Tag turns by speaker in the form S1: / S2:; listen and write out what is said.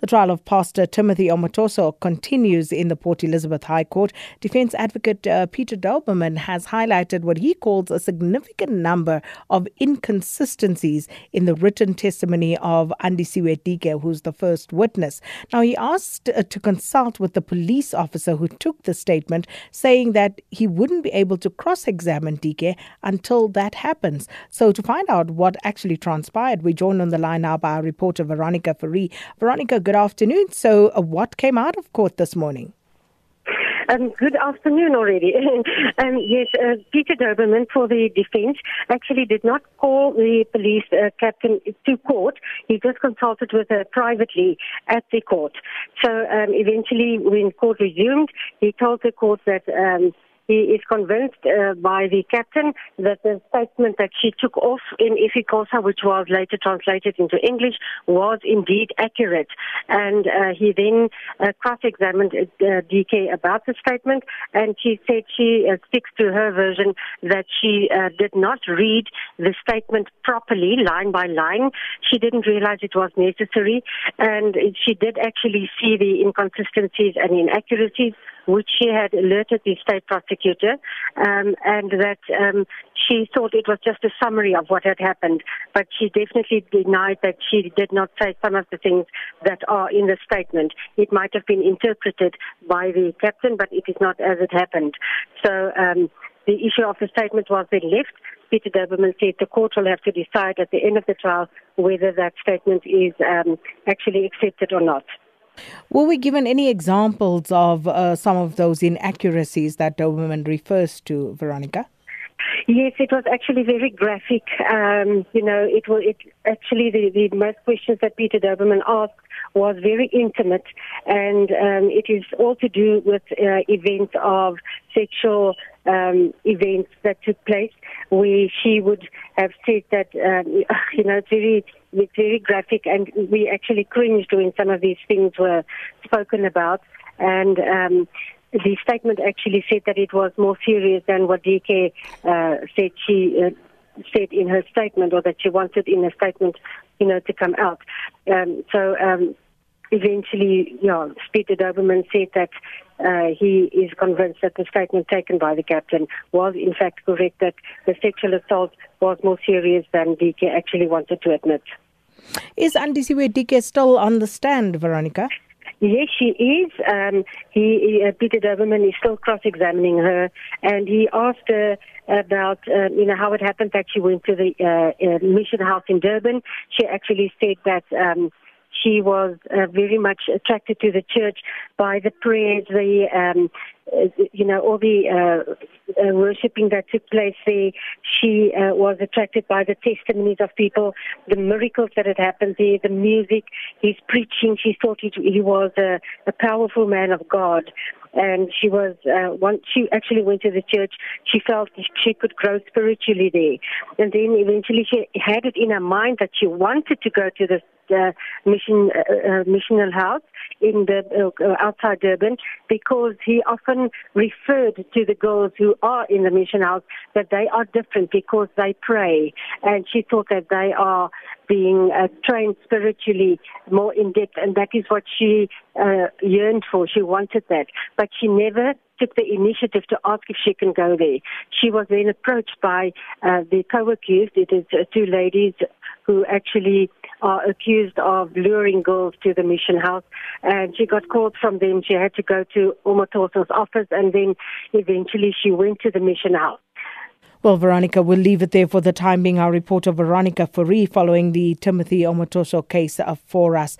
S1: The trial of Pastor Timothy Omotoso continues in the Port Elizabeth High Court. Defense advocate uh, Peter Daubermann has highlighted what he calls a significant number of inconsistencies in the written testimony of Andisiwe Dike, who's the first witness. Now, he asked uh, to consult with the police officer who took the statement, saying that he wouldn't be able to cross examine Dike until that happens. So, to find out what actually transpired, we join on the line now by our reporter Veronica Fourie. Veronica, good afternoon. So, uh, what came out of court this morning?
S2: Um, good afternoon already. um, yes, uh, Peter Daubermann for the defense actually did not call the police uh, captain to court. He just consulted with her privately at the court. So um, eventually, when court resumed, he told the court that um, he is convinced uh, by the captain that the statement that she took off in isiXhosa, which was later translated into English, was indeed accurate. And uh, he then uh, cross-examined uh, Dike about the statement, and she said she uh, sticks to her version that she uh, did not read the statement properly, line by line. She didn't realize it was necessary, and she did actually see the inconsistencies and inaccuracies which she had alerted the state prosecutor, um, and that um, she thought it was just a summary of what had happened. But she definitely denied that she did not say some of the things that are in the statement. It might have been interpreted by the captain, but it is not as it happened. So um, the issue of the statement was then left. Peter Daubermann said the court will have to decide at the end of the trial whether that statement is um, actually accepted or not.
S1: Were we given any examples of uh, some of those inaccuracies that Daubermann refers to, Veronica?
S2: Yes, it was actually very graphic. Um, you know, it was it actually the, the most questions that Peter Daubermann asked was very intimate, and um, it is all to do with uh, events of sexual um, events that took place, where she would have said that um, you know it's very it's very graphic, and we actually cringed when some of these things were spoken about, and. Um, the statement actually said that it was more serious than what Dike uh, said she uh, said in her statement, or that she wanted in her statement, you know, to come out. Um, so um, eventually, yeah, Peter Daubermann said that uh, he is convinced that the statement taken by the captain was in fact correct, that the sexual assault was more serious than Dike actually wanted to admit.
S1: Is Andisiwe Dike still on the stand, Veronica?
S2: Yes, she is. Um, he, uh, Peter Doberman is still cross-examining her, and he asked her about, uh, you know, how it happened that she went to the uh, uh mission house in Durban. She actually said that um, she was uh, very much attracted to the church by the prayers, the um, uh, you know all the uh, uh, worshiping that took place there. She uh, was attracted by the testimonies of people, the miracles that had happened there, the music, his preaching. She thought he, he was a, a powerful man of God and she was uh, once she actually went to the church she felt she could grow spiritually there. And then eventually she had it in her mind that she wanted to go to the uh, mission uh, uh, missional house in the uh, outside Durban because he often referred to the girls who are in the mission house that they are different because they pray, and she thought that they are being uh, trained spiritually more in depth, and that is what she uh, yearned for. She wanted that, but she never took the initiative to ask if she can go there. She was then approached by uh, the co-accused. It is uh, two ladies who actually are accused of luring girls to the mission house. And she got called from them. She had to go to Omotoso's office and then eventually she went to the mission house.
S1: Well, Veronica, we'll leave it there for the time being. Our reporter Veronica Fourie following the Timothy Omotoso case uh, for us.